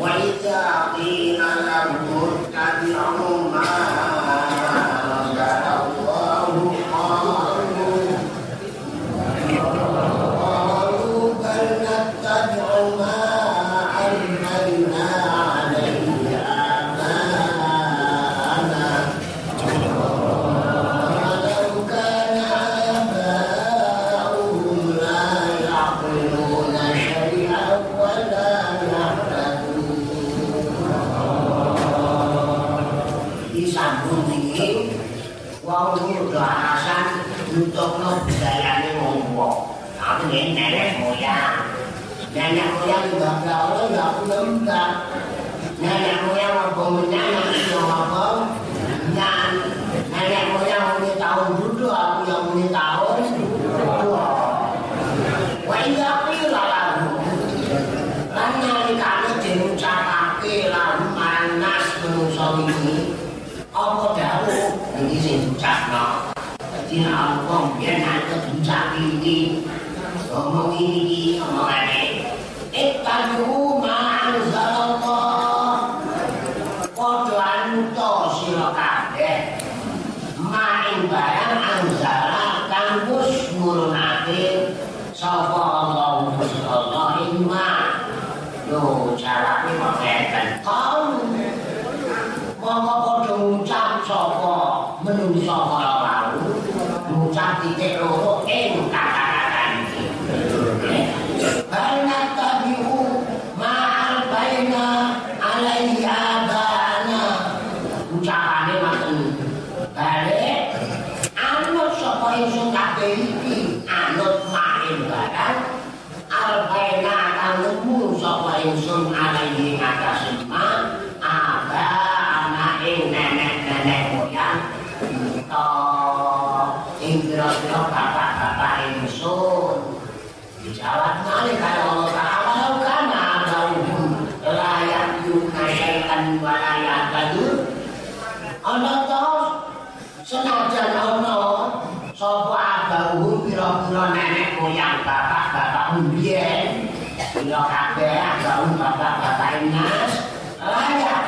وإذا قيل له اتبعوا kala-kala mau cantik cek rokok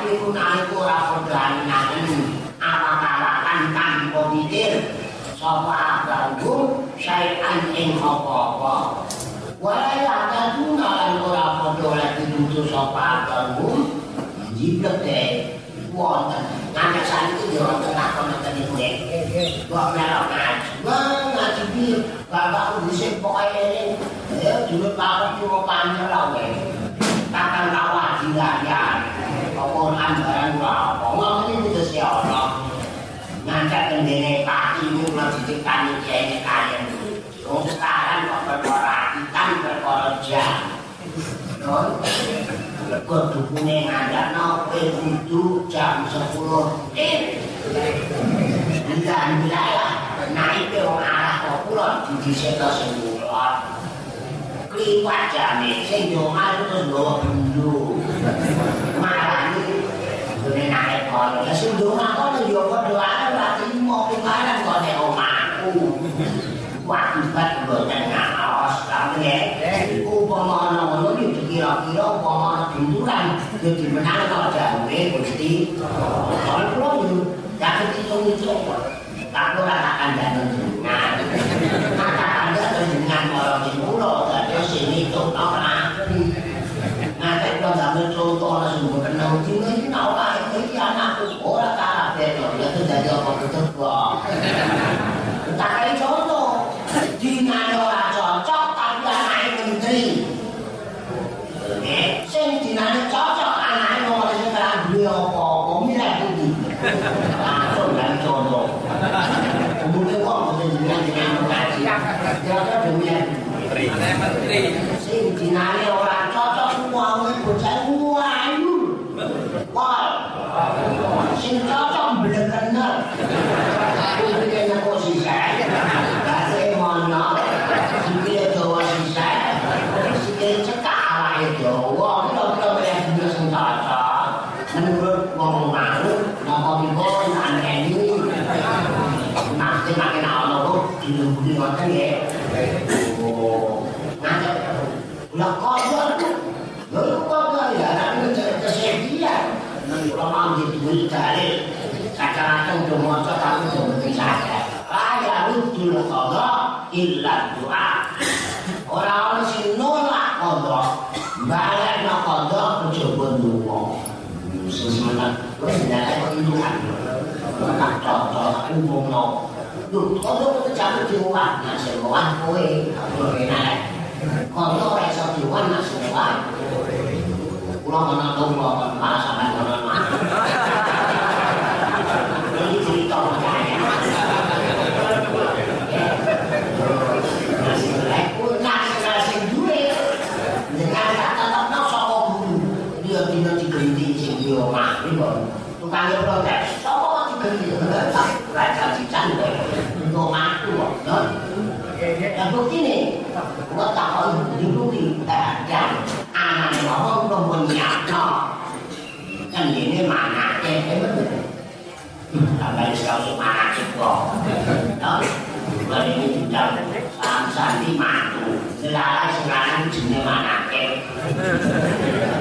iku nalika ora kondangi ngaten awak-awakan tanpa mikir sapa abangku syai'an ing apa-apa wala ya kaduna ora padha lagi dudu sapa abangku jibrete wonten nanya saiki yo wonten tak wonten ibu e kok melok ngaji ngaji bapak wis pokoke ya dulu pak wong panjer lawe panitiane kalian dulu. Oh, sekarang kok berkara hitam, berkara jam. Non, kok dukungnya ngajak nopi itu jam 10. Eh, tidak ambil. Naik ke orang arah ke pulau, di disitu semula. Kelipat jam ini, sejumlah itu sebuah bundu. Marah ini, naik kalau ya sejumlah kalau jumlah doa, berarti mau kemarin kalau akibat mboten ngaos nggih upamane ono ning kira-kira upama dinduran yo dimenang kok jambe Gusti kalau kula ngono gak ketitung itu kok tak ora akan jalan 对所以。你拿料 duwe dalil. Kacang-kacang do maca tapi do mesti sadar. Raya rudul qada illa doa. Ora ana sing nolak qada. Balik nang qada kejaba donga. Sing semenang wis ndak kok ilukan. Tak cocok umumno. Lho, kono kok jamu diuwan, nah sing uwan kowe, kowe enak. Kono ora iso diuwan nak sing uwan. Kula menawa kula malah sampeyan kono. Iki cerita kaya. Dia tidak diganti sing dia omah iki kok. Tukang protes. Sopo kok diganti? Raja cican kowe. Untuk omahku kok. Ya bukti nih. Gua takon dibukti dan anak ngomong belum nyata. Kan ini mana ya betul. Sampai sekali mana kok. Nah, ini tidak santi mantu. Selalu sekarang jenis mana ke.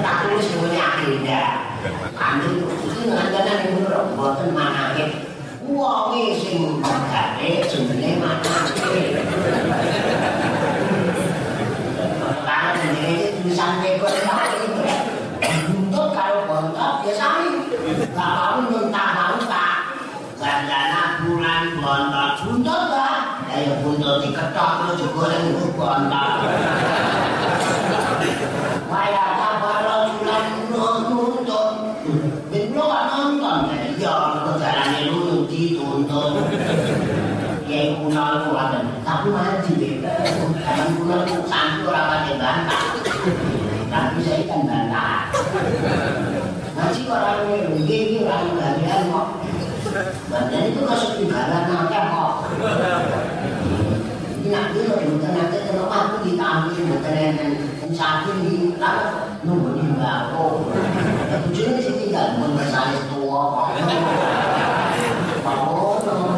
Tak tulis semuanya agenda. Anu ini ngajaran yang bener buatan mana ke. Wah, ini sing berkate jenis mana ke. Karena ini tulisan bego itu Buntut kalau bontot biasanya Gak mau nyentang mau tak Bandana bulan bontot Buntut lah Ya buntut diketok lu yang itu bontot Ya kunal lu ada Tapi maju deh Jangan kunal lu sampai orang pakai bantah tapi saya kan bantah. Ngaji orang ini ini orang bagian kok. Bagian itu masuk di bagian aja kok. Ini nanti lo bukan nanti kalau aku ditambil bukan yang sakit di lalu nunggu di bako. Tujuan sih tinggal membesar tua kok. Oh,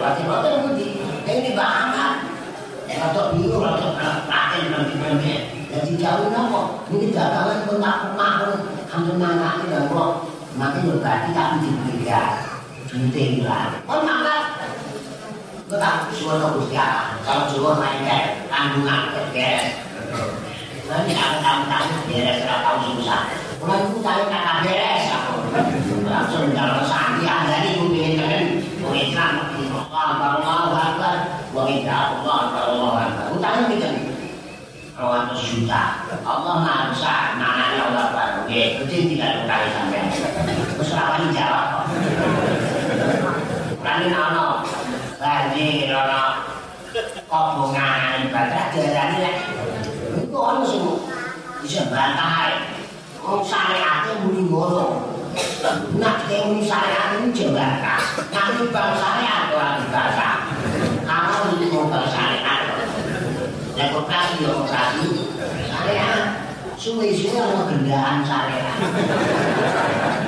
Pasti betul budi. Ini banget. Atau bingung atau pakai nanti nanti. Jadi jauh nopo. Ini dagangan pun tak pernah pun hampir nangani dan kok makin berbagi tapi diberikan. Penting lah. Kau mangkat. Kau tak suara gusti Allah. Kalau suara main kayak kandungan beres. Nanti aku tahu-tahu beres, tahu susah. Kalau itu cari kata beres aku. Langsung dalam sandi ada di bumi kan. Wong Islam Allah Allah Akbar. Wong Islam Allah Allah. Utang ini kan. Rawan juta. Allah Besar. Mana Allah Akbar. Oke, kecil tidak kali sampai. Terus apa dijawab? Berani nono. Berani nono. Kobongan ibadah jarani lah. Itu ono semua. Bisa bantai. Wong syariate muni ngono. Nak ke muni syariat ini jembatan. Nak ini bang syariat ora dibaca. Kalau ini mau bang syariat. Ya koperasi ya koperasi. Syariat. Suwe-suwe ono gendaan syariat.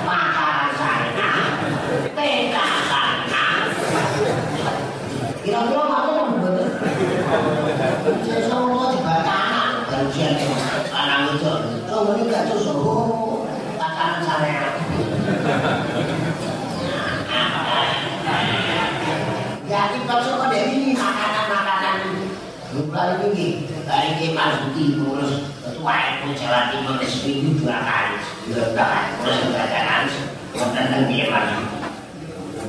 Pacaran syariat. Peta syariat. Kira-kira apa yang betul? Sesuatu dibaca anak. Itu. Oh, ini gak susu. Pacaran syariat. Ya, kita suka dari ini makanan-makanan Bukan ini, dari ini Mas Budi ngurus ketua itu Jawa Timur seminggu dua kali, dua kali, terus kedatangan, kemudian dia Mas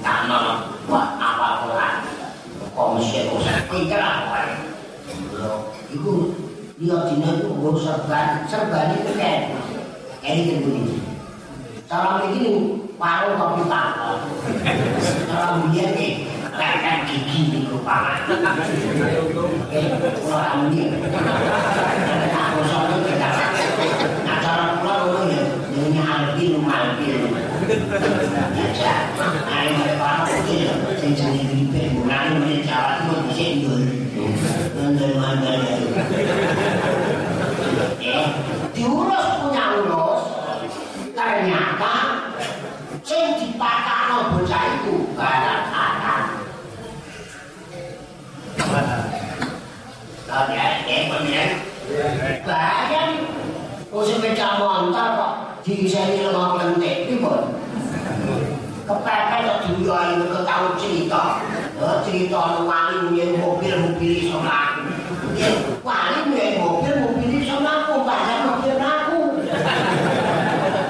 Tak nol, buat apa Quran, komisi usaha, kita lah pokoknya. Iku dia dina itu nggo serban, serban itu kan. Ini kan begini. Cara begini warung kopi tangkal. Cara begini nih, kan gigi di kepala. Eh, orang ini. Nah, kosongnya kita. Nah, cara pula ngomong ya, ini albin, albin. Ya, ayo mereka putih, sing jadi gripe, mulai mulai Jawa Timur bisa indur. Mandal-mandal ya. Eh, punya urus, ternyata sing dipatakno bocah itu barang anak. Lah ya, eh bener. Bayang, oh sepeda motor kok diseni lemah tau cerita. Eh, cerita nang wali nyen mobil-mobil iso mlaku. Ya, wali nyen mobil-mobil iso mlaku, padahal mobil mlaku.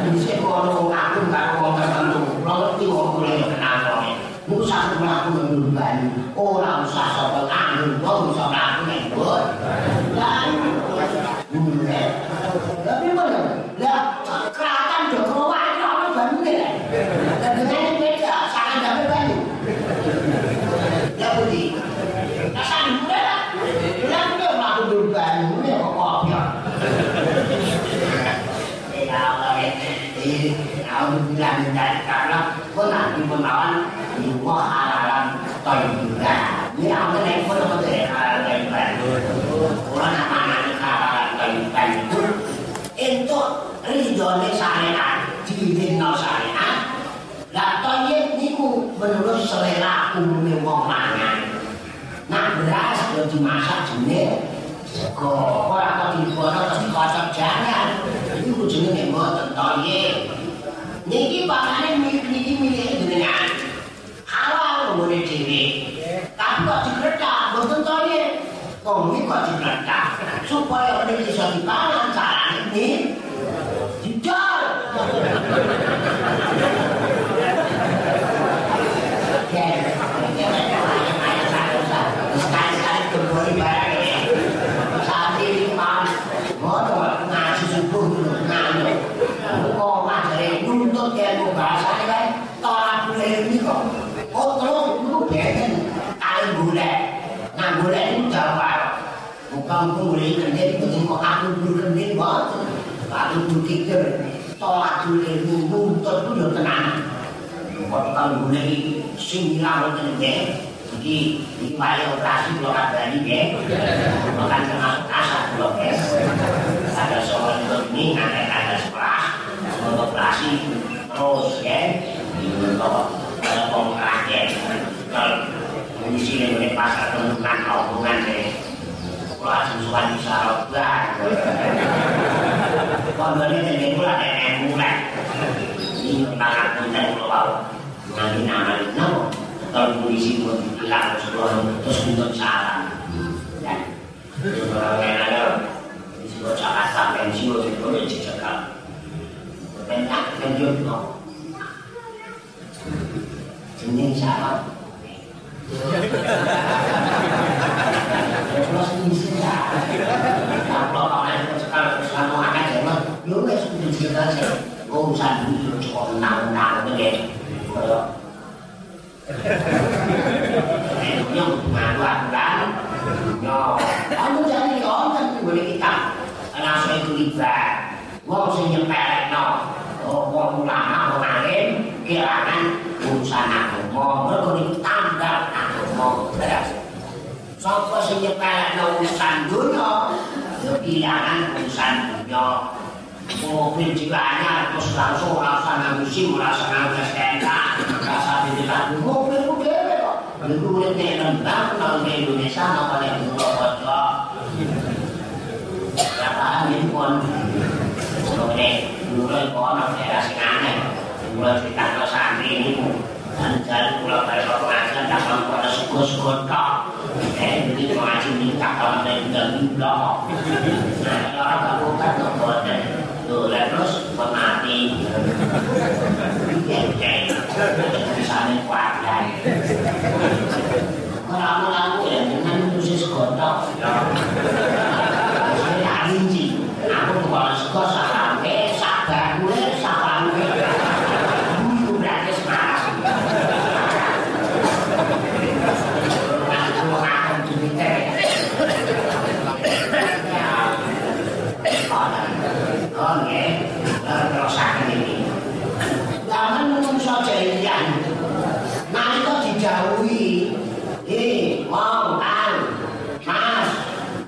Bisa kono aku karo wong tertentu. Ora ngerti wong kuwi kenal kok. Niku sak mlaku nang Ora usah sapa anggur, wong iso mlaku nek mbok. Lah, tapi mana? Lah, keratan do keluar itu apa bangun ya? Dan dengan ini beda, sangat dapat banyu. Ya budi. Nah, sangat mudah lah. Bilang dia melakukan dulu banyu, ini kok kopi ya. Ya Allah, ini Alhamdulillah menjadi karena pun nanti menawan jiwa halalan toyibah. Ini apa nih pun apa tuh halalan toyibah? Orang anak-anak halalan toyibah itu untuk ridhone syariat, diwinno syariat. Lah toyib niku menurut selera umumnya wong mangan. Nak beras yo dimasak jenenge sego. Ora kok dibono terus dikocok jangan. Iku jenenge mboten toyib. Niki pakane milik niki milik jenengan. Halal ngene dhewe. Tapi kok digletak mboten toyib. Wong iki kok digletak supaya niki iso dipangan carane iki. Didol. Sekali-sekali kembali barang ini. Saat ini mam, ngono ngaji subuh dulu ngaji. Kok ngajari nuntut ilmu bahasa ini kan tolak boleh ini kok. Oh terus itu beken kali boleh. Nah boleh itu jawab. Bukan pun boleh kendiri, betul kok aku dulu kendiri banget. Aku dulu pikir tolak boleh nuntut itu ya tenang. Kok kalau boleh sing ilang kendiri. Jadi, ini mari operasi kula kabari nggih. Kula kan termasuk asal kula guys. Ada soal ini ada ada sekolah, untuk operasi terus ya. Untuk kalau pengkajian, kalau di sini boleh pasar temukan hubungan deh. Kula susuan bisa roba. Kalau ini jadi kula ada mulai. Ini tangan pun dari kula nanti nama itu kalau polisi buat bilang sebuah terus untuk salam orang yang ada di sebuah Jakarta pensiun itu boleh dicekal banyak pensiun no. Jenis salam kalau orang yang cekal terus kamu akan jalan lu kudu dicekal sih urusan dulu cukup enam-enam begitu yang ngadu aturan no kamu jadi orang boleh kita langsung itu libat wong sing nyepelek no wong ulama wong alim kirangan urusan agama mereka ini tanggal agama Sopo sing nyepelek no urusan dunia kirangan urusan dunia mobil jiwanya terus langsung laksana musim laksana STNK rasa tidak mobil mobil kok itu kayak lembang kalau di Indonesia nggak boleh buka pojok ya paham ini pun mulai mulai kono daerah sing aneh mulai cerita ke santri ini dan jalan pulau dari pengajian dapat pada suku-suku tok eh. Jadi pengajian ini tak kalau ada juga blok nah orang kamu kan nggak boleh tuh terus mati ya bisa nih kuat kan orang-orang ya dengan itu sih sekolah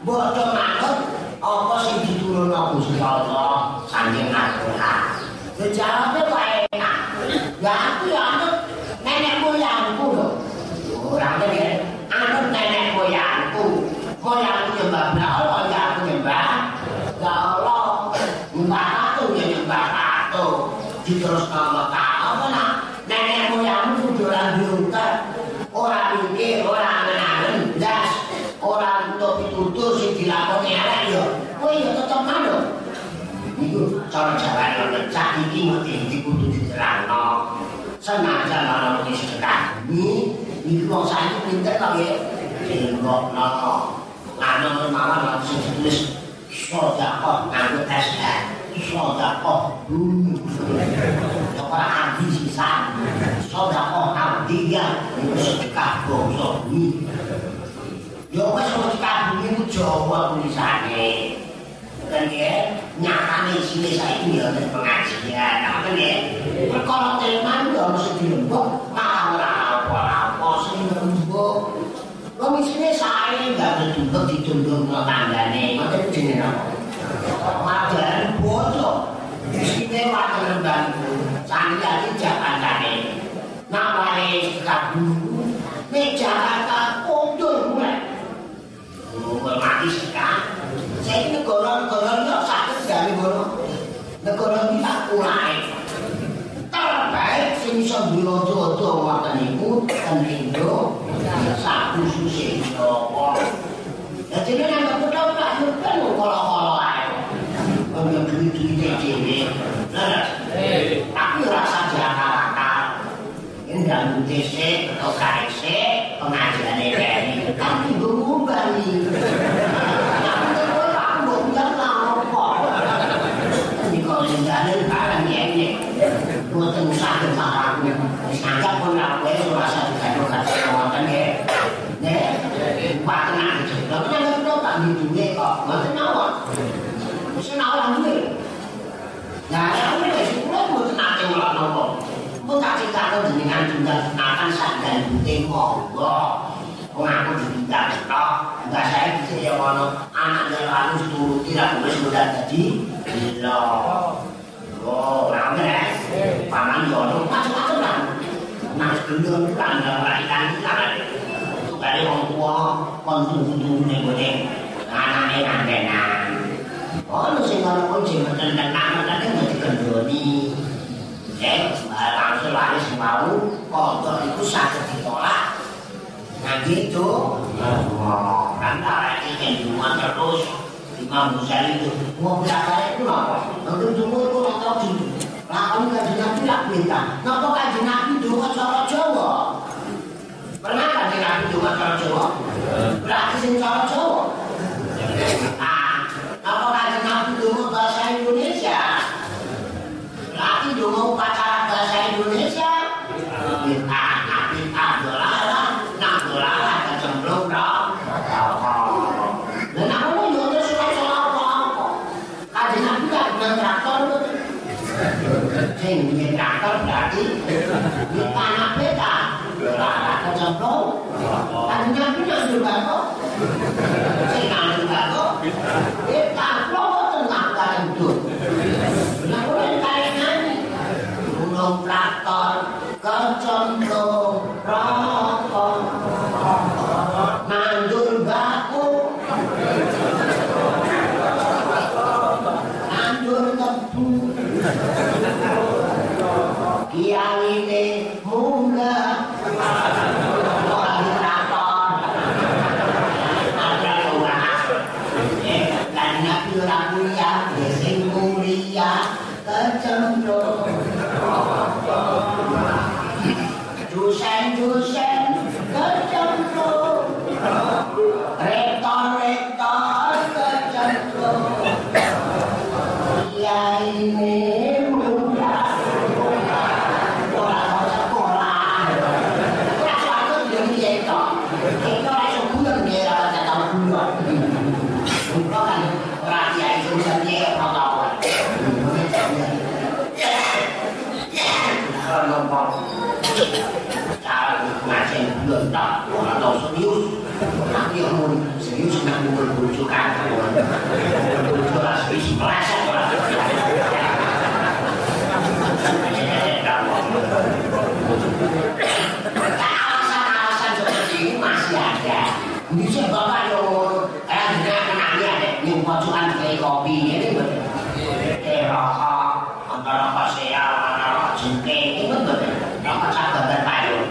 Bodo manut apa sing diturunno Gusti Allah saking Al-Qur'an. Jawabnya kok enak. Ya aku ya anut nenek moyangku lho. Ora ngene. Anut nenek moyangku. Moyangku nyembah Allah, ya aku nyembah. Ya Allah, nyembah aku ya nyembah aku. Diterus nama apa nak? Nenek moyangku dolan diungkap. Ora mikir, ora angen-angen, das. Ora untuk pitutur sing dilakoni elek ya. Kowe ya tetep manut. Iku cara ngono cak iki mesti iki kudu diterangno. Senajan ana wong sedekah ini, iki wong saiki pinter kok ya. Tengokno. Ana mawon langsung ditulis sedekah nganggo tes sedekah bumi. Ora abdi sisa. Sedekah abdi ya iku sedekah bangsa bumi. Ya wis sedekah bumi ku Jawa tulisane. dan ya nyatane sini saiki ya nek pengajian apa ya perkara teman ya mesti dilembok malah apa-apa sing lembok wong isine sae ndak ditutup ditundung nang tanggane ngoten jenenge apa madan bojo isine wae lembanku sani iki jabantane nak wae kabulu nek Jakarta kondur mulai. Mati sekarang saya ini negara-negara ini sakit dari negara ini tak kulai terbaik sing bisa bilodo-do waktu itu dan Indo. Satu susi jadi ini yang betul tak nyupen kalau-kalau aja kalau duit-duitnya jadi tapi rasa Jakarta ini dan UTC atau KSC pengajian ini tapi berubah nih dalil barang ini mboten saged marang sangat pun aku ora usah digaduh-gaduh ngoten ya nek patenan lha kena kena tak duwe kok mboten mawon wis ana ora duwe nah aku wis kula mboten nate ora nopo pun tak cerita jenengan tunggal akan sadar bute monggo wong aku ditinggal tok enggak saya bisa ya ono anak yang harus turuti lah wis udah jadi gila Oh, rame ya? Paman jodoh, macam-macam lah. Nah, sebelum itu kan, ada perairan kita kan. Itu dari orang tua, konsum-konsum ini boleh. Anaknya nantenan. Oh, lu sih kalau kunci, macam-macam, macam-macam, jadi kendoni. Eh, langsung lari semau, kotor itu sakit ditolak. Nah gitu, kan tak ini yang terus. Imam Ghazali itu mau berapa itu apa? Untuk jumur nggak tahu dulu. Lakon kaji nabi perintah. Nggak tahu kaji nabi dua cara Jawa. Pernah kaji nabi dua cara Jawa? Berarti sing cara Jawa. Cara ngaji belum tak orang tahu serius nanti yang mau iki seneng ngumpul bojo kantor. Bojo ras wis meleset ora. Alasan-alasan seperti ini masih ada. Bisa bapak yo eh dengan kenali ada ning pojokan kayak kopi ini betul. Eh rokok, antara rokok seal, antara rokok jengking, ini betul. Rokok sahabat payung.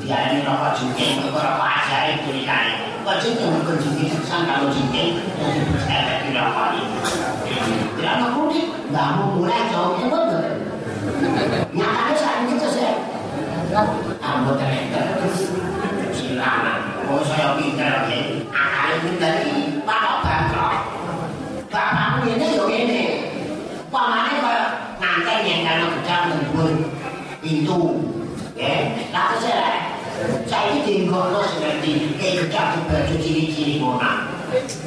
Dia ini rokok jengking, rokok rokok ajaib tulisannya. Kok jengking bukan jengking sesan kalau jengking, jadi efek di rokok ini. Tidak ada kulit, nggak mau mulai jauh, ini betul. Nyatanya saat ini tuh saya anggota terus silakan oh saya pinter ya akal pinter ini bapak bangkrut bapakku ini yo ini pamane kaya nganten yang karena gedang nembul pintu ya lalu saya saya ini tinggalnya seperti kayak gedang di baju ciri-ciri mona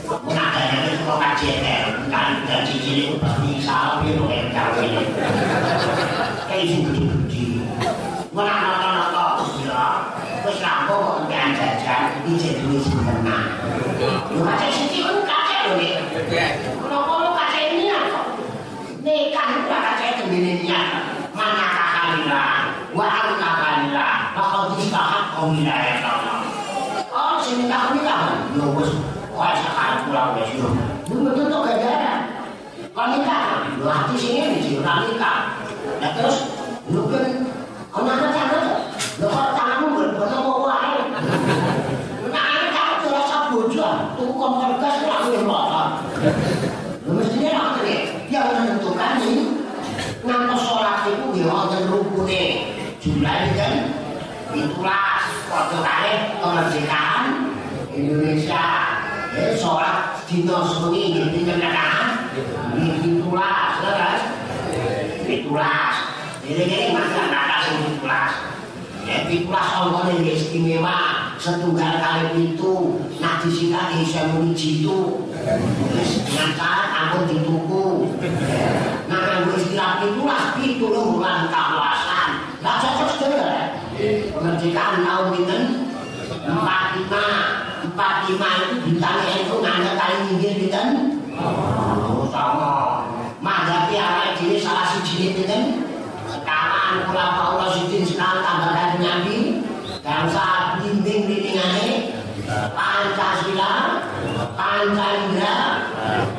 mona kayaknya itu kok kajian kan dan ciri-ciri itu pasti salah itu kayak gedang ini kayak itu gede-gede Ora nonton-nonton ya. Wis rampung kok entek jajan iki jek duwe sebenarnya. Lu kacek siji kan kacek lho nek. Kenapa lu kacek ini ya? Nikah itu kacek temene niat. Mana kakalila, wa al kakalila, bakal distahak komila ya Allah. Oh, sini tak nikah. Yo wis kok sekarang pulang wis yo. Lu betul tuh gara Kau nikah, lu hati sini nih, ora nikah. Nah terus, lu kan Ana tangan lho kok tanganmu berbono kok wae. Nek ana kamu tuh rasa bojo, tuku kompor gas ora kuwi motor. Lho mestine ra ngene. Ya menentukan ini ngantos sholat itu nggih wonten rukune. Jumlahe kan itulah padha kare kemerdekaan Indonesia. Sewengi nggih pinten rakaat? Nggih itulah, saudara. Itulah. Jadi-jadi masih anak sing pitulas. Ya pitulas ongkone nggih istimewa, setunggal kali nak disita iso muni jitu. Wis dengan cara ampun dituku. Nah kanggo istilah pitulas pitu lho bulan kawasan. Lah cocok sedaya. Kemerdekaan tahun pinten? 45. 45 itu bintangnya itu nganggo kali nyinggir pinten? Oh, sama. Manggapi awake dhewe salah siji pinten? sekarang kula Paula Sidin sekarang tambah dari Nabi bangsa bimbing bimbingannya Pancasila Pancasila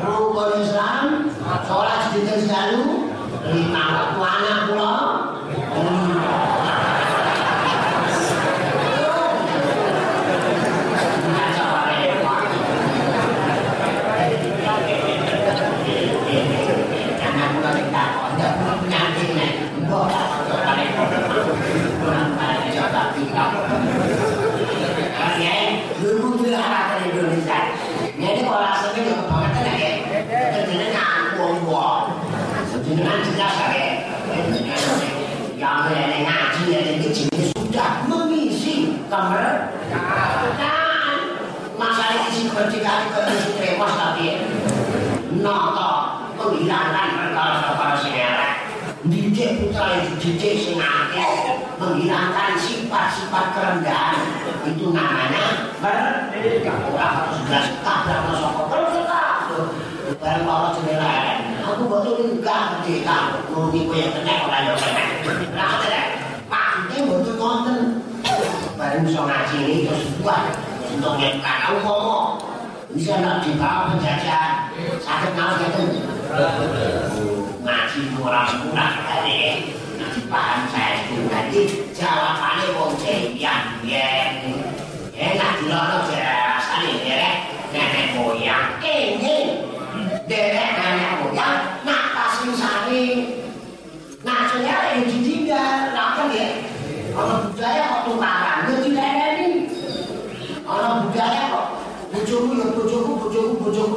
rukun Islam sholat sedikit selalu lima waktu anak kula Anak kula tidak ada penyakit nih. Indonesia. Jadi kalau rasanya juga kebangetan ya, kejenengan wong-wong, kejenengan jelas ya, yang ada ngaji ya, jadi jenis sudah mengisi kemerdekaan. Masalah isi kemerdekaan itu repot tapi nonton menghilangkan perkara-perkara sejarah. didik putra itu didik sing akeh menghilangkan sifat-sifat kerendahan itu namanya merdeka ora harus jelas tabrak saka terus kita bareng kalau jendela aku betul enggak merdeka muni kowe yang kena ora yo kena lah kene pante betul wonten bareng iso ngaji ini terus buat untuk yang kakak ngomong bisa nak dibawa penjajahan sakit mau gitu ngaji murah-murah kali. Ngaji paham saya itu. Jadi jawabannya wong jadian yen enak dilono jelasane derek nenek moyang ini derek nenek moyang nak pasing sari nak saya yang ditinggal apa ya kalau budaya kok tukaran ya tidak ini kalau budaya kok bojoku ya bojoku bojoku bojoku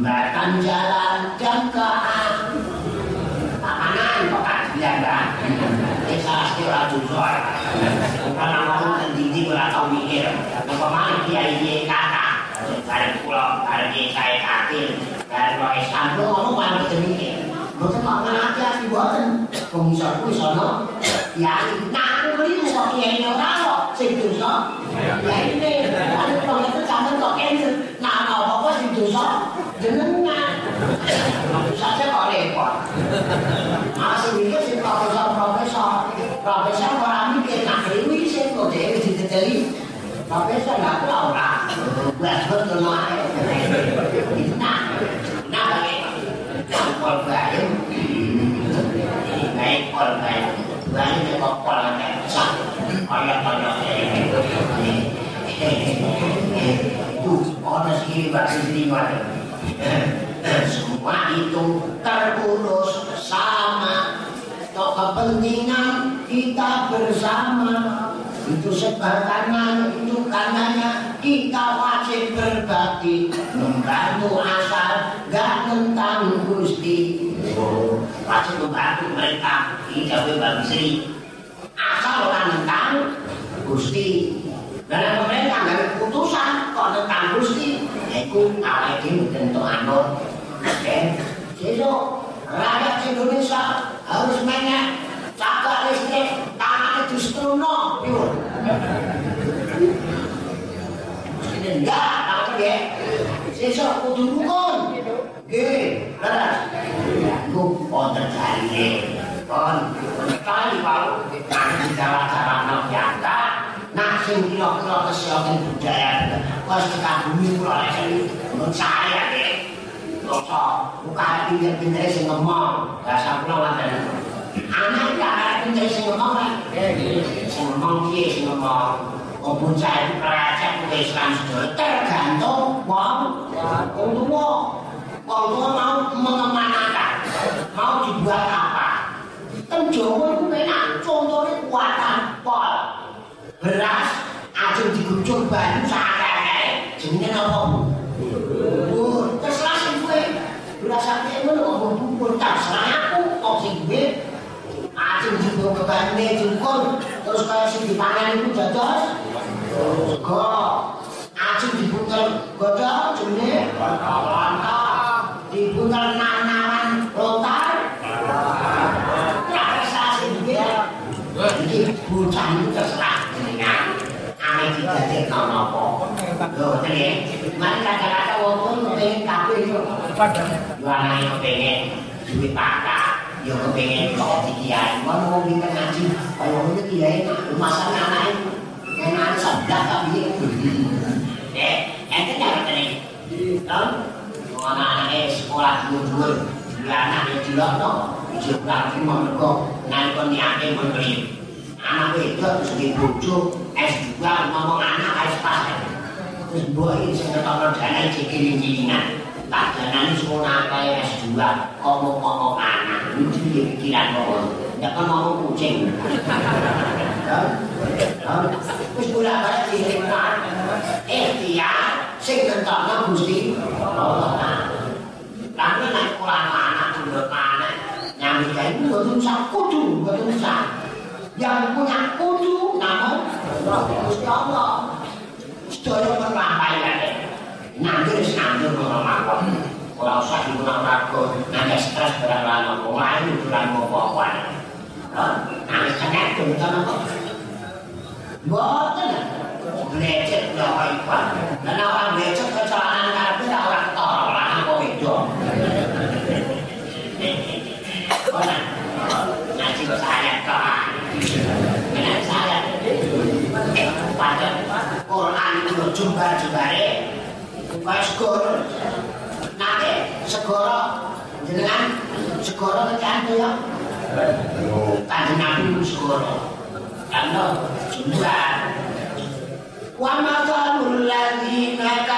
jembatan jalan. Makanan kok kajian kan? Ini salah satu orang jujur. Bukan orang pendidik ora tau mikir. Apa mana dia ini kata? Dari pulau, dari saya kafir, dari roh Islam, lu ngomong paling bisa mikir. Boten kok ngerti ati boten. Wong iso kuwi sono. Ya, nah aku beli kok kiai ora kok sing dosa. Ya ini, ada kene. Nah, dosa? Jenengan. Saja kok repot. Masih mikir sing profesor-profesor. Profesor ora mikir nak dewi sing kok dhewe didedeli. Profesor lah kok ora. Wes betul ae. Nah, nah pol bayu. Baik pol bayu. Bayu nek kok pol nek sak. Kaya kaya itu ada sih bahasa Indonesia. Semua itu terurus sama Tok kepentingan kita bersama. Itu sebab karena itu karenanya kita wajib berbakti. Membantu asal gak tentang Gusti. Oh, Wajib membantu mereka. Tidak bebas Sri Asal orang tentang Gusti. Dan pemerintah nggak Iku awake dhewe tentu anut. Eh, sesuk rakyat Indonesia harus menyek cakak listrik tangannya disetrono piwur. Ini enggak, apa ya? Sesuk kudu rukun. Nggih, leres. Ku wonten jarine. Kon kali wae cara-cara nok sing kira-kira kesehatan budaya Kos tekan bumi kula lek mencaya deh. Dosa, buka pinter-pinter sing ngomong. Bahasa kula wonten. Anak ya arek pinter sing ngomong kan. Sing ngomong piye sing ngomong. Bocah iku kerajaan kuwi Islam sedaya tergantung wong wong tuwa. Wong tuwa mau mengemanakan. Mau dibuat apa? Kan Jawa itu enak, contohnya kuatan pol. beras ajeng digucur banyu sakake jenenge napa bubur terserah sing kowe. Ngono kok bubur terserah aku kok sing duwe ajeng digo ke banyu cukur terus kaya sing dipangan iku dados sego ajeng diputer godhong jenenge? Lantah diputer nanawan duwe iki bocah ame didadekno napa. Lho, tenan. Mari kata-kata wong kepengin kabeh yo. Yo anake kepengin duwe pakak, yo kepengin kok dikiai. Mun wong iki ngaji, kaya ngono kiai masak anake. Enak sedak tak piye. Eh, ente nang tenan. Tom, anak-anak sekolah dhuwur-dhuwur, anak yang dilokno, juga mau mergo nalika niate membeli. Anak wedok terus di bojo S2 ngomong anak harus pas. Terus boy sing ketokno dana cikiling-cilingan tak dana ini semua nakai S2 ngomong-ngomong anak itu dia pikiran ngomong ya kan ngomong kucing. Terus bolak balik di rumah ikhtiar sing ketokno gusti tapi naik kurang anak dulu anak nyambi kayak itu usah kudu usah yang punya kudu namun Gusti Allah sedaya merampai kate nanti nandur ngono mawon ora usah digunakan ragu nanti stres barang lan apa lain bulan apa-apa nah kena tuntutan apa boten lecet lho kok dan orang lecet kecelakaan karena ora ora ketara ora apa beda Ora, nanti saya kok Enak saya. Pada Quran itu jumbar-jumbare kaya segoro. Nate segoro jenengan segoro kecantu ya. Kanjeng Nabi itu segoro. Karena jumbar. Wa masalul ladzina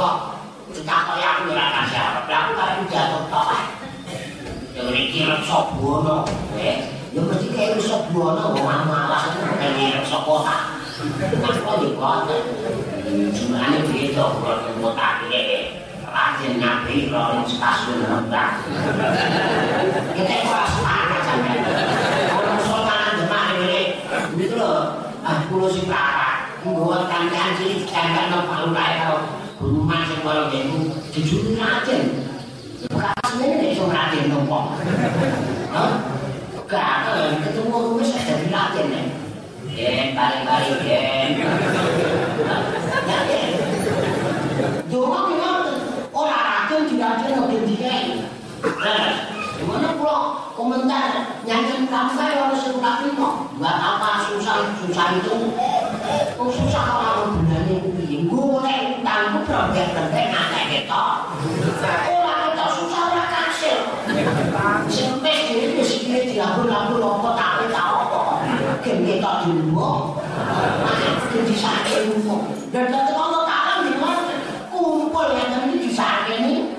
Mbok kula ditakoki aku ora. Lah aku karo jatuh tok. Ya iki reksa bono. Eh, ya mesti kaya reksa bono wong malah kaya reksa kota. Nah, kok yo kok. Jumlahnya begitu, kalau mau tak rajin nabi kalau stasiun rendah kita kelas mana sampai orang sultan demak ini gitu loh ah pulau si berapa buat kandian sih kandian no palu kaya masih kalau dia itu jujur bekas ini nih so rajin nopo? Gak ada ketemu rumus saya jadi rajin nih Gen, balik-balik, gen. Ya, Ketok dulu. Jadi sakit umum. Dan kalau tak kumpul yang tadi disakini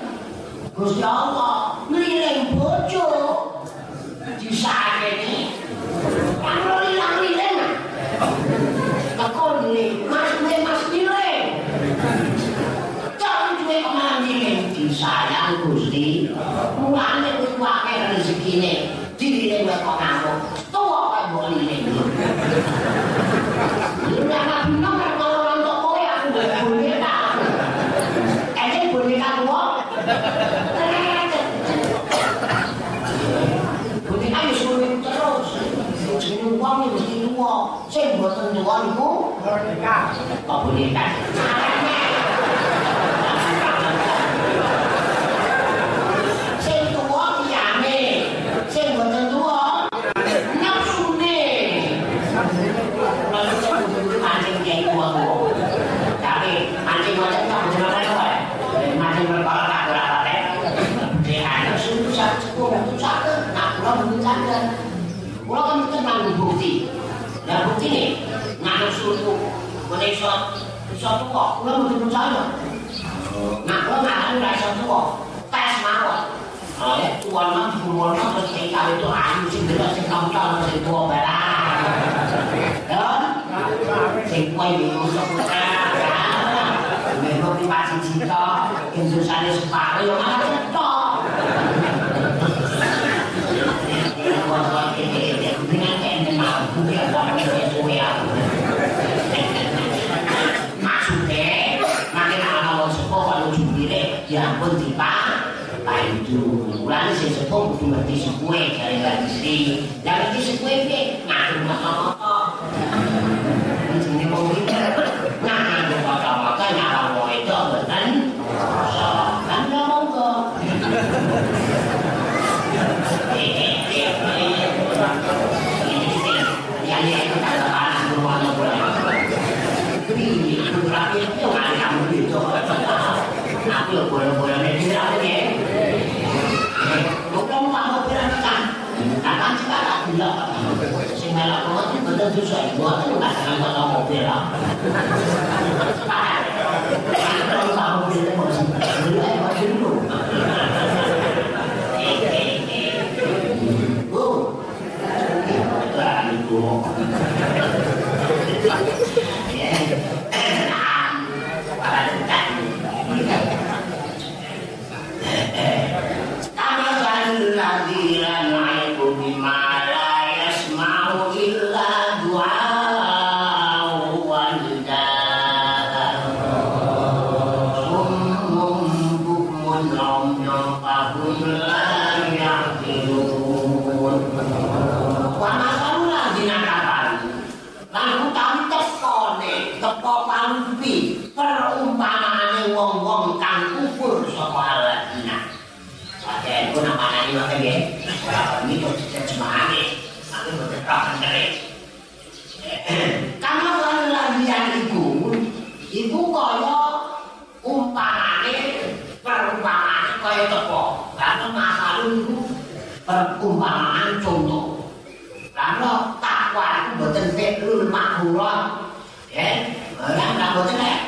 Gusti Allah ngeliling bojo disakini yang ngelilang-ngelilang kekon ini mas gue mas ngiling jangan gue kemana ngiling disayang Gusti mulanya gue pakai rezeki ini dililing gue kok ngamuk tua kayak gue ngiling Lu anak bingung kalau orang toko ya aku gak boleh Boneka ya sulit terus. Jenenge wong ya mesti tuwa. Sing mboten tuwa niku boneka. Kok boneka? Sing tuwa piyane. Sing mboten tuwa nafsune. Lalu saya kudu mancing kiai wong. Tapi mancing mboten tak jenenge wae. Mancing perkara tak berapa teh. Dia susah sekolah susah ke. Nah, kalau mengucapkan, kalau kan kita nanggung bukti. Dan bukti nih, nanggung suatu menisot, suatu kok, kalau mau percaya. Nah, kalau nggak ada rasa tua, tes mawar. Kalau ya, mah kumul mah terus kita itu ayu sih jelas sih kamu tahu sih tua berat. Dan, sing kue di usah Memang di pasir cinta, cetok. Maksudnya, makin ana wong sepuh kalau jubile, ya ampun dipak, itu bulan sing sepuh kudu ngerti sepuhe jare lagi istri. Lah ngerti sepuhe piye? Ngatur mata-mata. Jenenge wong iki ngatur mata-mata nyala wong itu mboten. Kan monggo. Aku ya boleh-boleh nih aku Melak banget itu betul susah. Buat itu nggak dengan kota mobil lah. Kalau kamu bilang mau sih, aja masih dulu. Oh, itu. Nggih. Ora iki kok terjemahane. Aku mboten paham kare. Kamu kan landian iku, iku kaya umpamane perumpamaane kaya tepo. Karena masalah iku perumpamaan contoh. Karena takwa itu mboten fi'lul makhurat Ya, ora ndak boten nek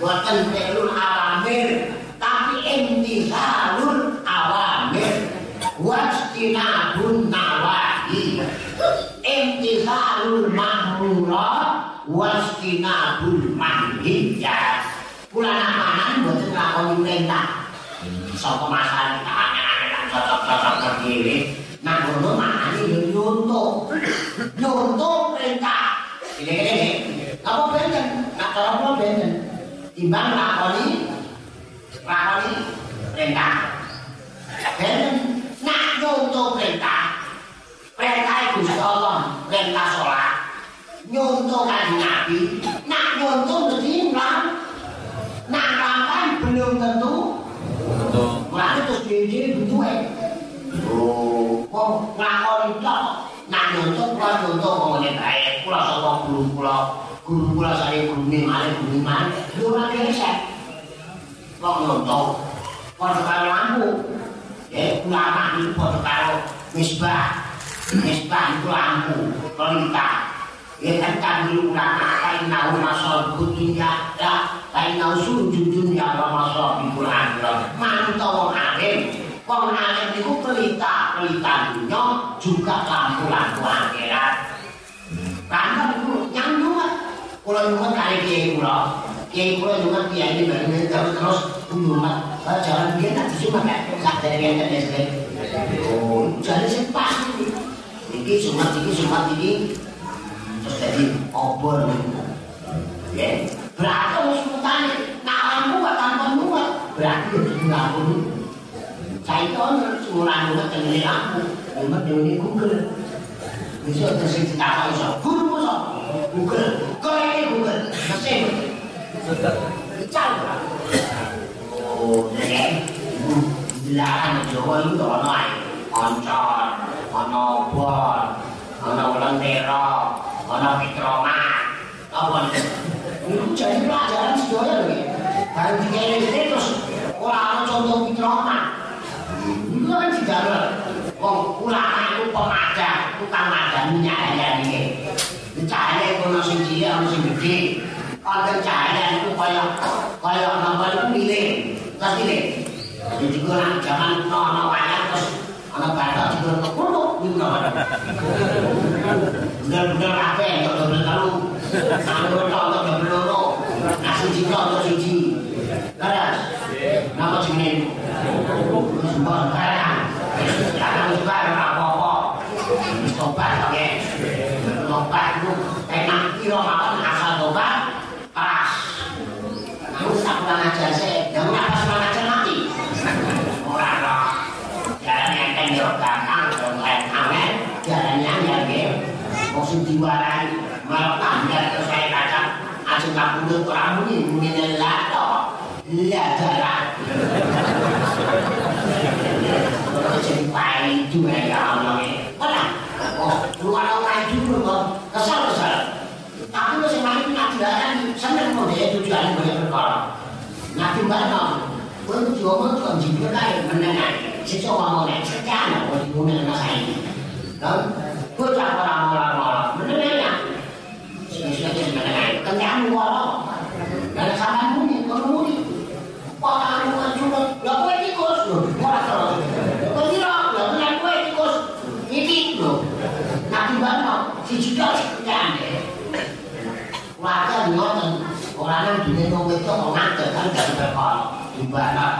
boten telul awamir, tapi intisalul Intisalul mahmurat wastinabul manhiyat. Kula namanan boten nglakoni perintah. Sapa masalah cocok-cocok dhewe. Nang ngono makane yo nyuntuk. Nyuntuk perintah. Gini-gini. Apa benten? Nak cara apa benten? Timbang lakoni lakoni perintah. Benten. Nak nyuntuk perintah. Perintah Gusti Allah, perintah salat. Nyuntuk kanjeng Nabi. Nak nyuntuk dadi imam. Nak rampan belum tentu. Betul. Mulane terus dhewe butuhe. Oh, kok nglakoni tok. Nak nyontok kula nyontok ngene bae. Kula sapa guru kula. Guru kula saya gurune malih guru malih. Lho ora gesek. Kok nyontok. Padha karo lampu. Eh, ulama iki padha karo misbah. Misbah itu lampu, pelita. Ya kan kan dulu ulama kain nau masal dunia ya kain nau sujudun ya masal di Quran mantau alim. Wong alim itu pelita pelita dunia juga lampu lampu akhirat. Karena itu nyambung kalau nyumat kali kiai kula. Kiai kula nyumat kiai ini baru terus terus nyumat jalan dia nanti cuma kayak sak dari yang tadi oh jadi sih pas ini sumat ini sumat ini terus jadi obor ya berarti harus mutane nak lampu gak tanpa muat berarti harus lampu saya itu orang semula muat dengan lampu. Muat dengan google. Bisa terus kita tahu so guru so google. Kau ini google. Mesin. Bicara oh jadi belahan Jawa itu ono ae oncor ono bor ono lentera ono pitromat apa itu jadi pelajaran sedoyo lho dan dikene ini terus ora ono contoh pitromat itu kan dijalur wong ulama itu pemadam tukang madam minyak air ini cahaya itu ono sing cilik ono sing gede. Konten cahaya itu kaya kaya nambah itu milih terus ini jadi juga zaman no wayang terus kuno itu nama bener-bener kafe untuk double telu sanggup untuk untuk double loro nasi jika untuk siji leras nama jenis. Semua sekarang jangan suka apa-apa. Tobat oke tobat itu enak. Kira makan asal tobat pas. Kamu tak kurang ajar sih kamu apa semangat ajar mati orang roh jalan yang kendor gampang dong lain amen jalan yang yang game maksud diwarai malah tanda terus saya kacang aja nggak punya orang muni muni lato lihat jalan jadi baik juga ya Allah tenang oh keluar orang itu kok kesal kesal tapi masih main pelajaran seneng mau dia tujuan banyak perkara nanti barang untuk jual tuan jiwa kaya menengah sesuatu mau naik sekian mau dibunuh dengan saya kan gue cakap orang-orang orang menengahnya sesuatu menengah kenyataan walau dan sama kalau muni Wah, aku kan cuma, lah gue tikus wah kalau Kau kira, lah punya gue tikus, ini loh Nanti barang, si sekian deh Wajar ngoten orang yang dunia nunggu itu mau nganter kan dari berkol di barat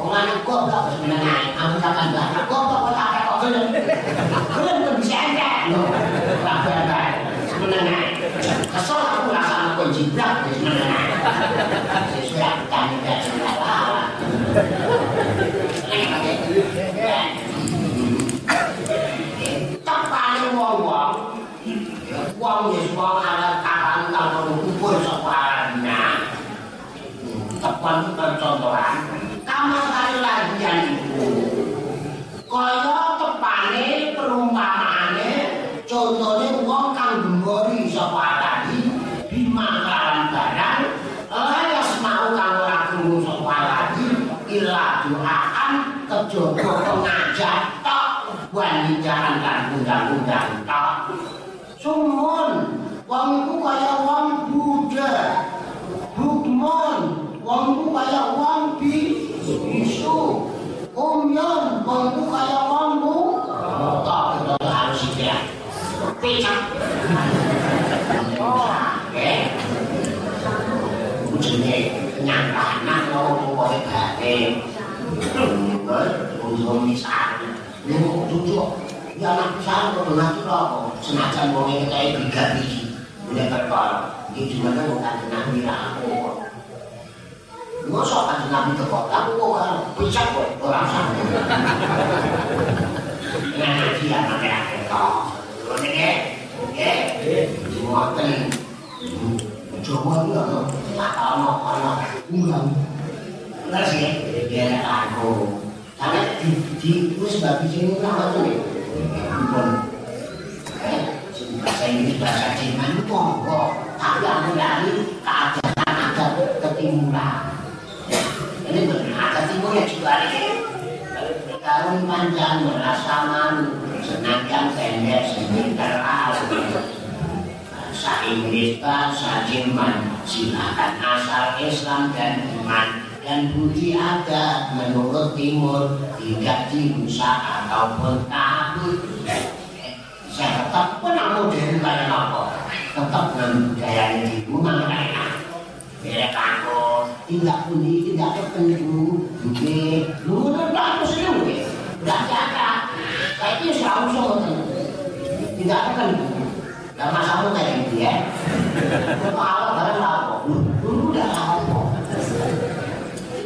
orang yang goblok harus menengai kamu takkan goblok kok tak kok gelem gelem loh tak barat menengai kesel aku jiblak harus menengai sesuai aku tanya dari apa tak paling wong-wong wong wong alat kapan kalau kumpul separahnya tepan contohan kamu jodoh kok ngajak tok wani jaran kan undang-undang tok sumun wong iku kaya wong buta bukmon wong iku kaya wong bi isu wong iku kaya wong bu tok kudu harus sikira pecah Jenek nyampanan lo, pokoknya batin. Untung misalnya. Ini kok cucuk. Ya anak pisan kok ngatur apa? Senajan wong iki kae bigat iki. Udah perkara. Iki cuma kan kok kanjeng Nabi aku. Masa kanjeng Nabi teko? Aku kok kan pisan kok ora sampe. Nah, dia pakai kok. Ngene nggih. Nggih. Ngoten. Coba iki ana. Tak ana ana. Undang. Ngerti ya? Ya aku. Karena di di wis sing ora ngoten iki. Ampun. Eh, bahasa Inggris bahasa Jerman monggo. Tapi aku lari keadaan adat ketimuran. Ini benar timur ya juga ini. Kalau panjang merasa malu, senang pendek sendiri terlalu. Bahasa Inggris, bahasa Jerman, silakan asal Islam dan iman dan budi adat menurut timur tidak dirusak ataupun takut. Saya tetap pernah modern kayak apa? Tetap dengan budaya di rumah kayak Beda kaku, tidak punya, tidak tertentu, oke. Lu kan aku seneng, oke. Udah jaga. Saya itu selalu sama Tidak tertentu. Gak masalah kayak gitu ya. Kepala barang lapo. Lu udah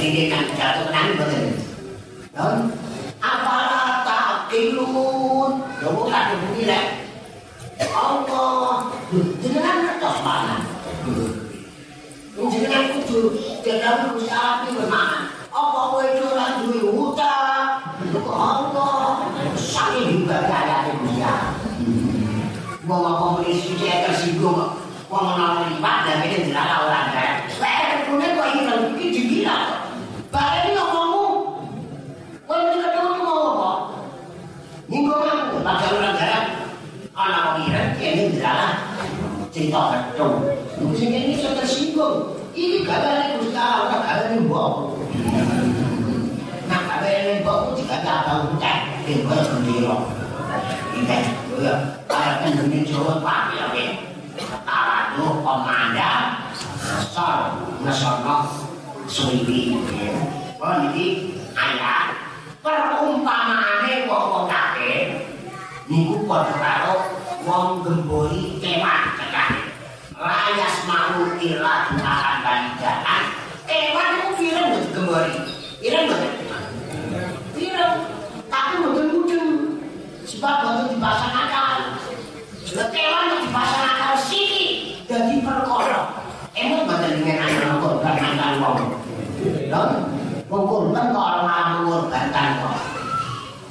Ini kan jatuh kenali betul. Dan, apalah tak ilun. Ya, bukan begini lah. Allah, jenengan ngertos mana? jenengan kudu dalam usaha iki bermakna apa kowe ora duwe utang kok Allah saking ibadah ya dia wong apa muni suci tersinggung wong ana lipat dan ini dilarang orang kaya lek punya kok iki kan iki digila bare iki ngomongmu kowe iki ketemu mau apa nyinggung aku padahal orang kaya ana kok kira ini dilarang cerita betul Mungkin ini sudah tersinggung. Ini kabarnya Gusti Allah, ora kabarnya mbok. Nah, kabarnya mbok itu juga tak tahu tak. Ini kok sendiri. Ini ya, kayak penduduk Jawa Pak ya, Pak. Kepala itu komandan asal nasional Suwibi. Oh, ini ayat perumpamaane wong kabeh niku padha karo wong gembori kewan cekak. layas mau ila tuhan banjaan kewan itu film buat kembali film buat film. Tapi bukan mudeng sebab bukan dipasang akal. Kewan itu dipasang akal sini jadi perkara. Emang bukan dengan anak korban akal wong wong korban kok orang mengorbankan kok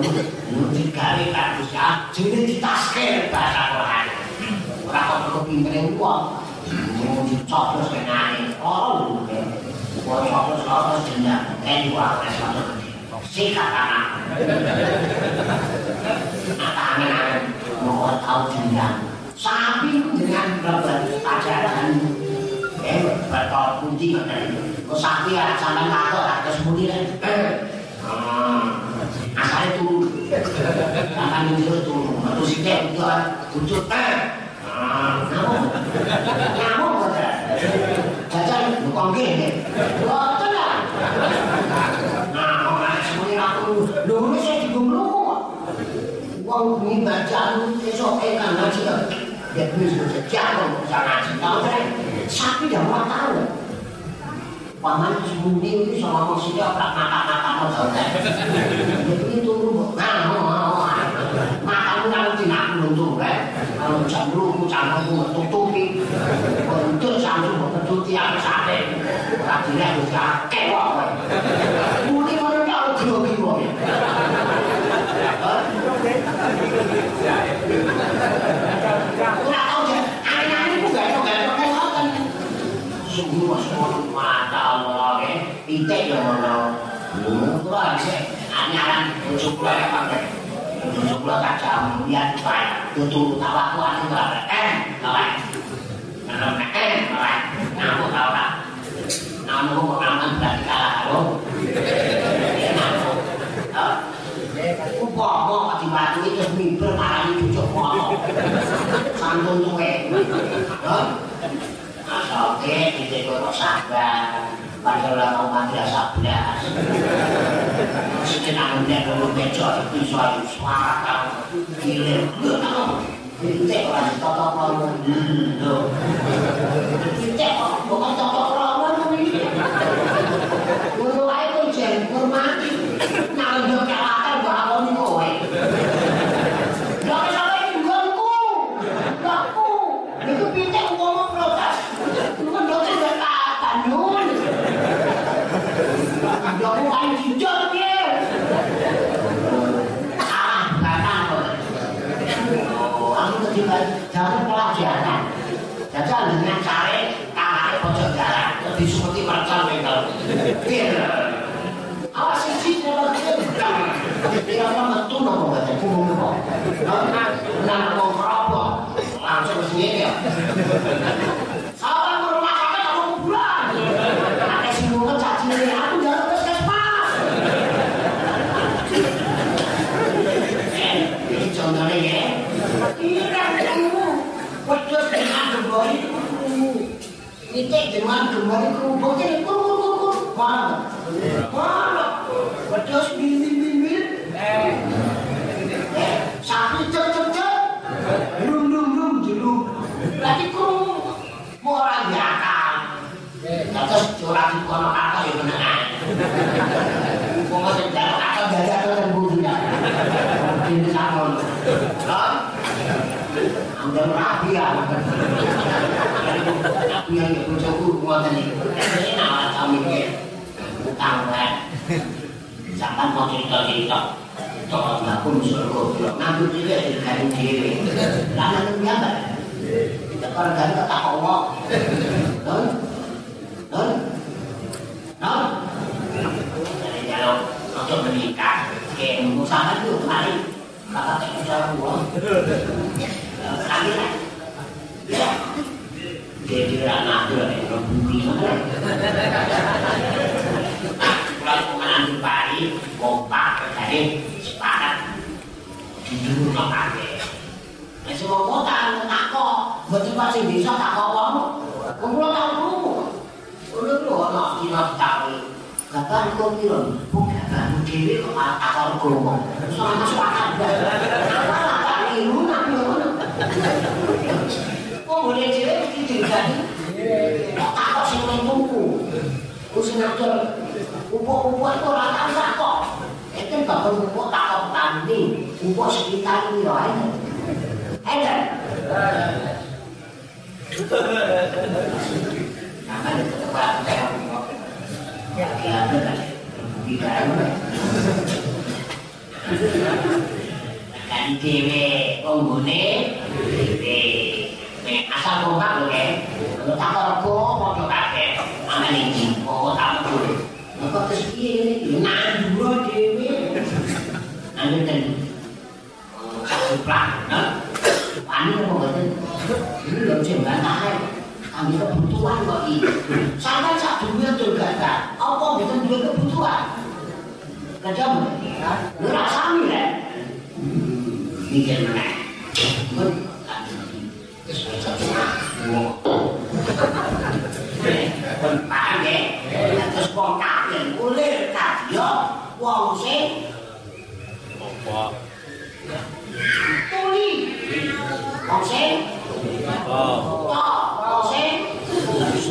Oh. Yo, nuti kali kados ya. Jenenge ditasker bahasa Quran. ora kok perlu pintere wong mau dicoplos kenane ora lho kok coplos kok jeneng kan wae wis ngono sikat anak anak mau tau jeneng sapi dengan berat ajaran eh pundi ngoten kok sapi ya sampean takok terus muni eh asale turu Akan itu turu, atau si teh itu kucut eh Namo. Namo boten. Jajan bukan gini. Boten lah. Nah, orang semuanya aku. Ini saya juga melukuk kok. wong kuwi baca esuk e kan ngaji ya wis sejak kok ngaji tau sapi ya ora tau paman sembunyi iki sama maksudnya ora kata-kata kok tau iki turu nah mau makan nang tidak belum kalau jam lu jam aku tutupi. Untuk sampai tutupi apa sate. Grogi kok. Ora tau jan, anane ku gak iso gak iso ngoten. Sungguh semua mata Allah ke, pitik yo ngono. Kula sik anyaran bojo kula Bojo kula kacang lihat bae, tutu tawa ku ati ora. Eh, bae. Nah, eh, bae. Ngaku ta ora? Namu kok aman berarti kalah karo. Umpama mati-mati iki terus mimpi marani cucuk mono. Santun tuwe. Ya. Asoke iki kok sabar. Padahal lah mau mati rasa belas. Sikit ndek dulu bejo iso ayu suara gilir. Kita ora toto kono. Lho. Kita kok kok toto kono iki. Ngono ae kok jen hormati. Nang yo kalatan kok aku ni kowe. Lha sampe iki nggonku. Aku. Iku pitik ngomong protes. Nuwun dote kata nun. Yo aku kan jujur piye. Ah, batang kok. Oh, aku ketika jalan pelajaran. Jajan dengan cara kakaknya pojok jalan. Lebih seperti mercon bengkel. Piye? Awas sih dalam kita. Dia apa metu nopo kata punggung kok. Nah, mau merokok. Langsung ke sini ya. Ini. Aku jalan ke puskesmas. Eh, ini contohnya ya. Ini kan kamu. Wedus dengan gembori Ini dengan gembori kerubuk ini kur kur kur kur. Mana? Wedus bili bili. Eh. Eh, sapi cek cek cek. Rum rum rum jelu. Lagi kur. Mau orang biasa. Terus curang di kono kata ya beneran. Mau ngasih jalan kata jalan kata budi ya. Ini sama. Kan? Anda rapi ya. Tapi yang itu bisa uang. Lagi lah. Ya. Jadi anak dia yang bumi mana? Kalau pemenang di Bali, kompak, jadi sepakat jujur no kake. Nah, semua kota anu tako, buat cepat sih bisa tako kamu. Kumpul tahu dulu. Udah lu ono dino tahu. Kapan kau bilang, bukan kamu dewi kok malah takor ngomong. Soalnya sepakat. Apa lah tak ilu nabi ngono. Kok boleh dewi iki dijadi? Kok takor sing nang tuku. Ku sing ngatur upuk-upuk itu ora tau takok. Itu bakal upuk takok tani, upuk sekitar iki lho ae. Ada. Nah, itu tempat saya Ya, ya, benar. Tidak ada. Kan dhewe penggune dhewe. Nek asal kompak lho ya. Kalau tak rego padha kabeh. Aman iki, kok tak peduli. Kok iki? Nang dua dhewe. Anu ten. Suplak, nah. Pani apa mboten? Ini lho sing bantah kami kebutuhan kok ini. Sampai sak dunia tuh gak. Apa bukan dua kebutuhan? 干这么的啊？能拿上你来？你给他们来，我干不了。这是怎么了？我，我打你，那可是光打你，我累了干不了。光谁？我。东丽。光谁？啊。光谁？林叔，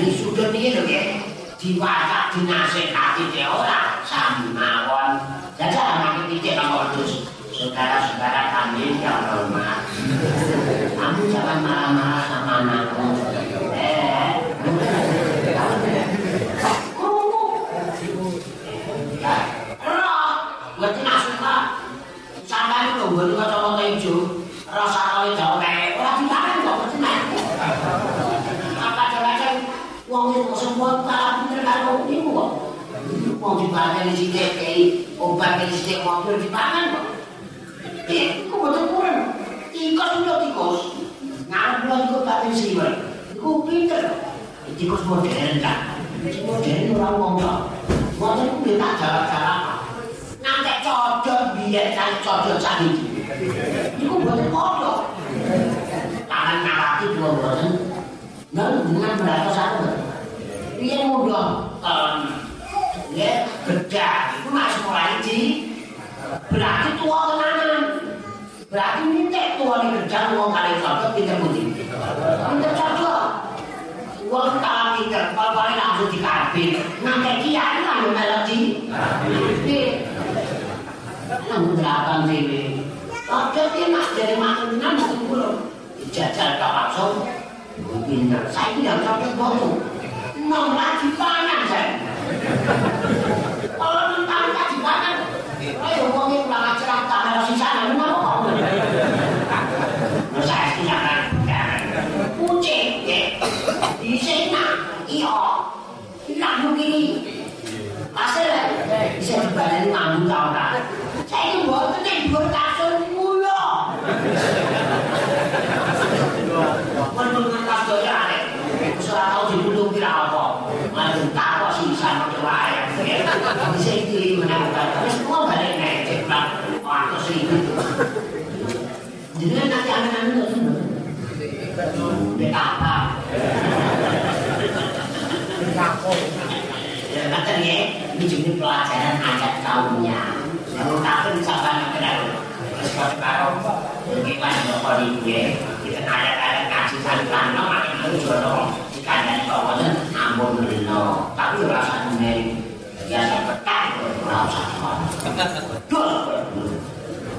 林叔，这你怎么的？听话啊！Dinasekati de ora sami mawon. Jajal anak iki nomor tujuh. Saudara-saudara kami yang hormat. Kamu jangan marah-marah sama anakku. Eh, Ngerti maksud Pak? Sampai itu gue juga coba keju. Rasa kali jauh kayak orang dimakan kok ngerti mak. Apa coba Wong itu semua kalau pinter kalau ini kok. Wong dimakan di sini kayak obat di sini mobil dimakan kok. Eh, kok betul kurang. Tikus udah tikus. Ngambil itu pakai siwer. Iku pinter. Tikus modern kan. Modern orang ngomong. Modern itu kita jalan-jalan. Nanti codot biar cari codot cari. Iku boten kodok. Tangan ngalati dua boten. Lalu dengan berapa satu? Dia mudah. Um, ya, bedah. Itu masih mulai di. Berarti tua tenanan. Berarti minta tua di kerja uang kali codot pinter putih. Pinter codot. Uang kalau pinter, kalau paling langsung dikarbin. Nanti kiai lah yang melodi. Nang gerakan dhewe. Padha ki nak jare makunan mung kula. Dijajal tak langsung. Pinter. Saiki ndak cocok foto. Nang lagi panan saya. Kalau nang lagi panan. Ayo wong iki kurang ajar kamera sisane ngono kok. Wes saya iki jangan. Kucing, ya. Di sana, iya. Lalu gini, Hasil, bisa dibalani ngambung tau tak? Saya ini buat ini buat kasur mulo. Menurut kasur ya, Usaha tahu dibutuh kira apa? Lalu tak apa sih sama coba ya. Bisa itu menemukan. Tapi semua balik naik cepat. Waktu sih itu. Jadi nanti anak-anak itu Dia apa? Ya, kata ya, ini juga pelajaran adat kaumnya. Yang takkan sampai nanti lalu. Terus kalau bagaimana kalau di gue, kita adat-adat ngaji satu lama, makin lalu jodoh. Jika ada di bawahnya, ampun beliau. Tapi rasanya ya saya petang, rasa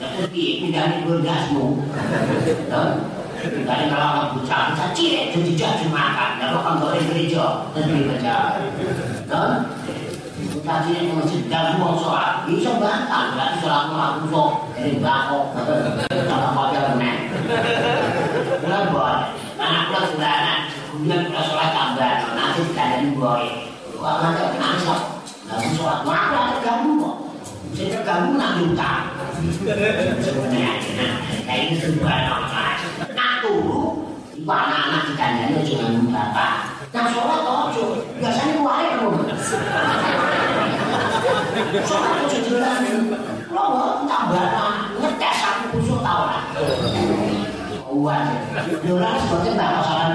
Terus pindahin berdasmu. Dari kalau orang bucah, bucah cilik jadi jadi makan. Lalu kan goreng gereja, tentu baca. Bucah cilik mau sedang buang sholat, bisa bantah. Berarti sholat mau busuk, jadi bangkok. Kalau mau dia benar. Bulan boy, anak pulang bulanan, kemudian pulang sholat tambah, nanti dikandani boy. Wah, nanti nangis kok. Lalu sholat, wah, aku terganggu kok. Saya terganggu nanti utang. Ini sebuah normal. turu iku anak-anak dikandani aja nganggo bapak nang sholat ojo biasanya wae kamu sholat ojo jelas lo mau tambah ngetes aku kusuk tau lah Uwan, Yolah sebetulnya mbak masalah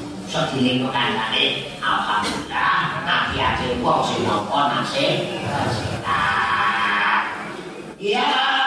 bayang. So dilingkukan tadi, Alhamdulillah, nabi aja wong sing nopo nasib, Ya